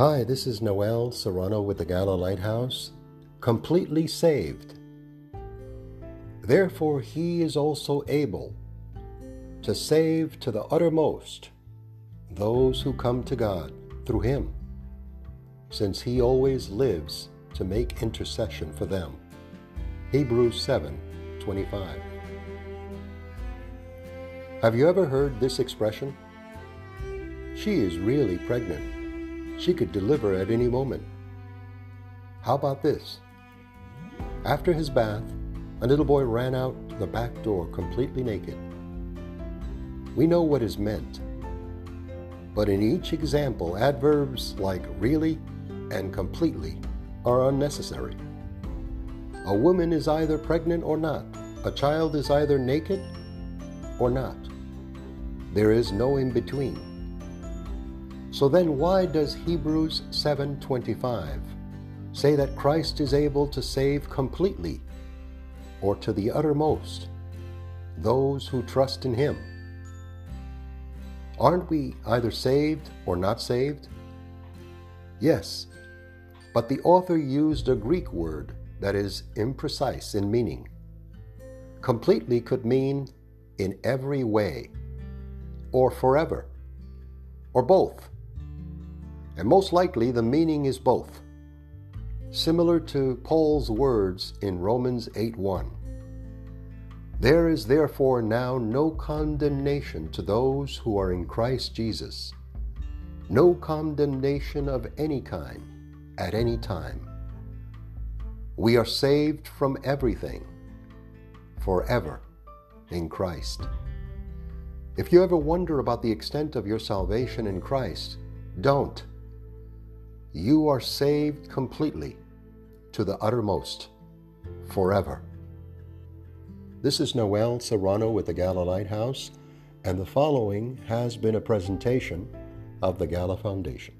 Hi, this is Noel Serrano with the Gala Lighthouse. Completely saved. Therefore, he is also able to save to the uttermost those who come to God through him, since he always lives to make intercession for them. Hebrews 7 25. Have you ever heard this expression? She is really pregnant. She could deliver at any moment. How about this? After his bath, a little boy ran out the back door completely naked. We know what is meant, but in each example, adverbs like really and completely are unnecessary. A woman is either pregnant or not. A child is either naked or not. There is no in between. So then why does Hebrews 7:25 say that Christ is able to save completely or to the uttermost those who trust in him? Aren't we either saved or not saved? Yes, but the author used a Greek word that is imprecise in meaning. Completely could mean in every way, or forever, or both and most likely the meaning is both. Similar to Paul's words in Romans 8:1. There is therefore now no condemnation to those who are in Christ Jesus. No condemnation of any kind at any time. We are saved from everything forever in Christ. If you ever wonder about the extent of your salvation in Christ, don't you are saved completely to the uttermost forever. This is Noel Serrano with the Gala Lighthouse, and the following has been a presentation of the Gala Foundation.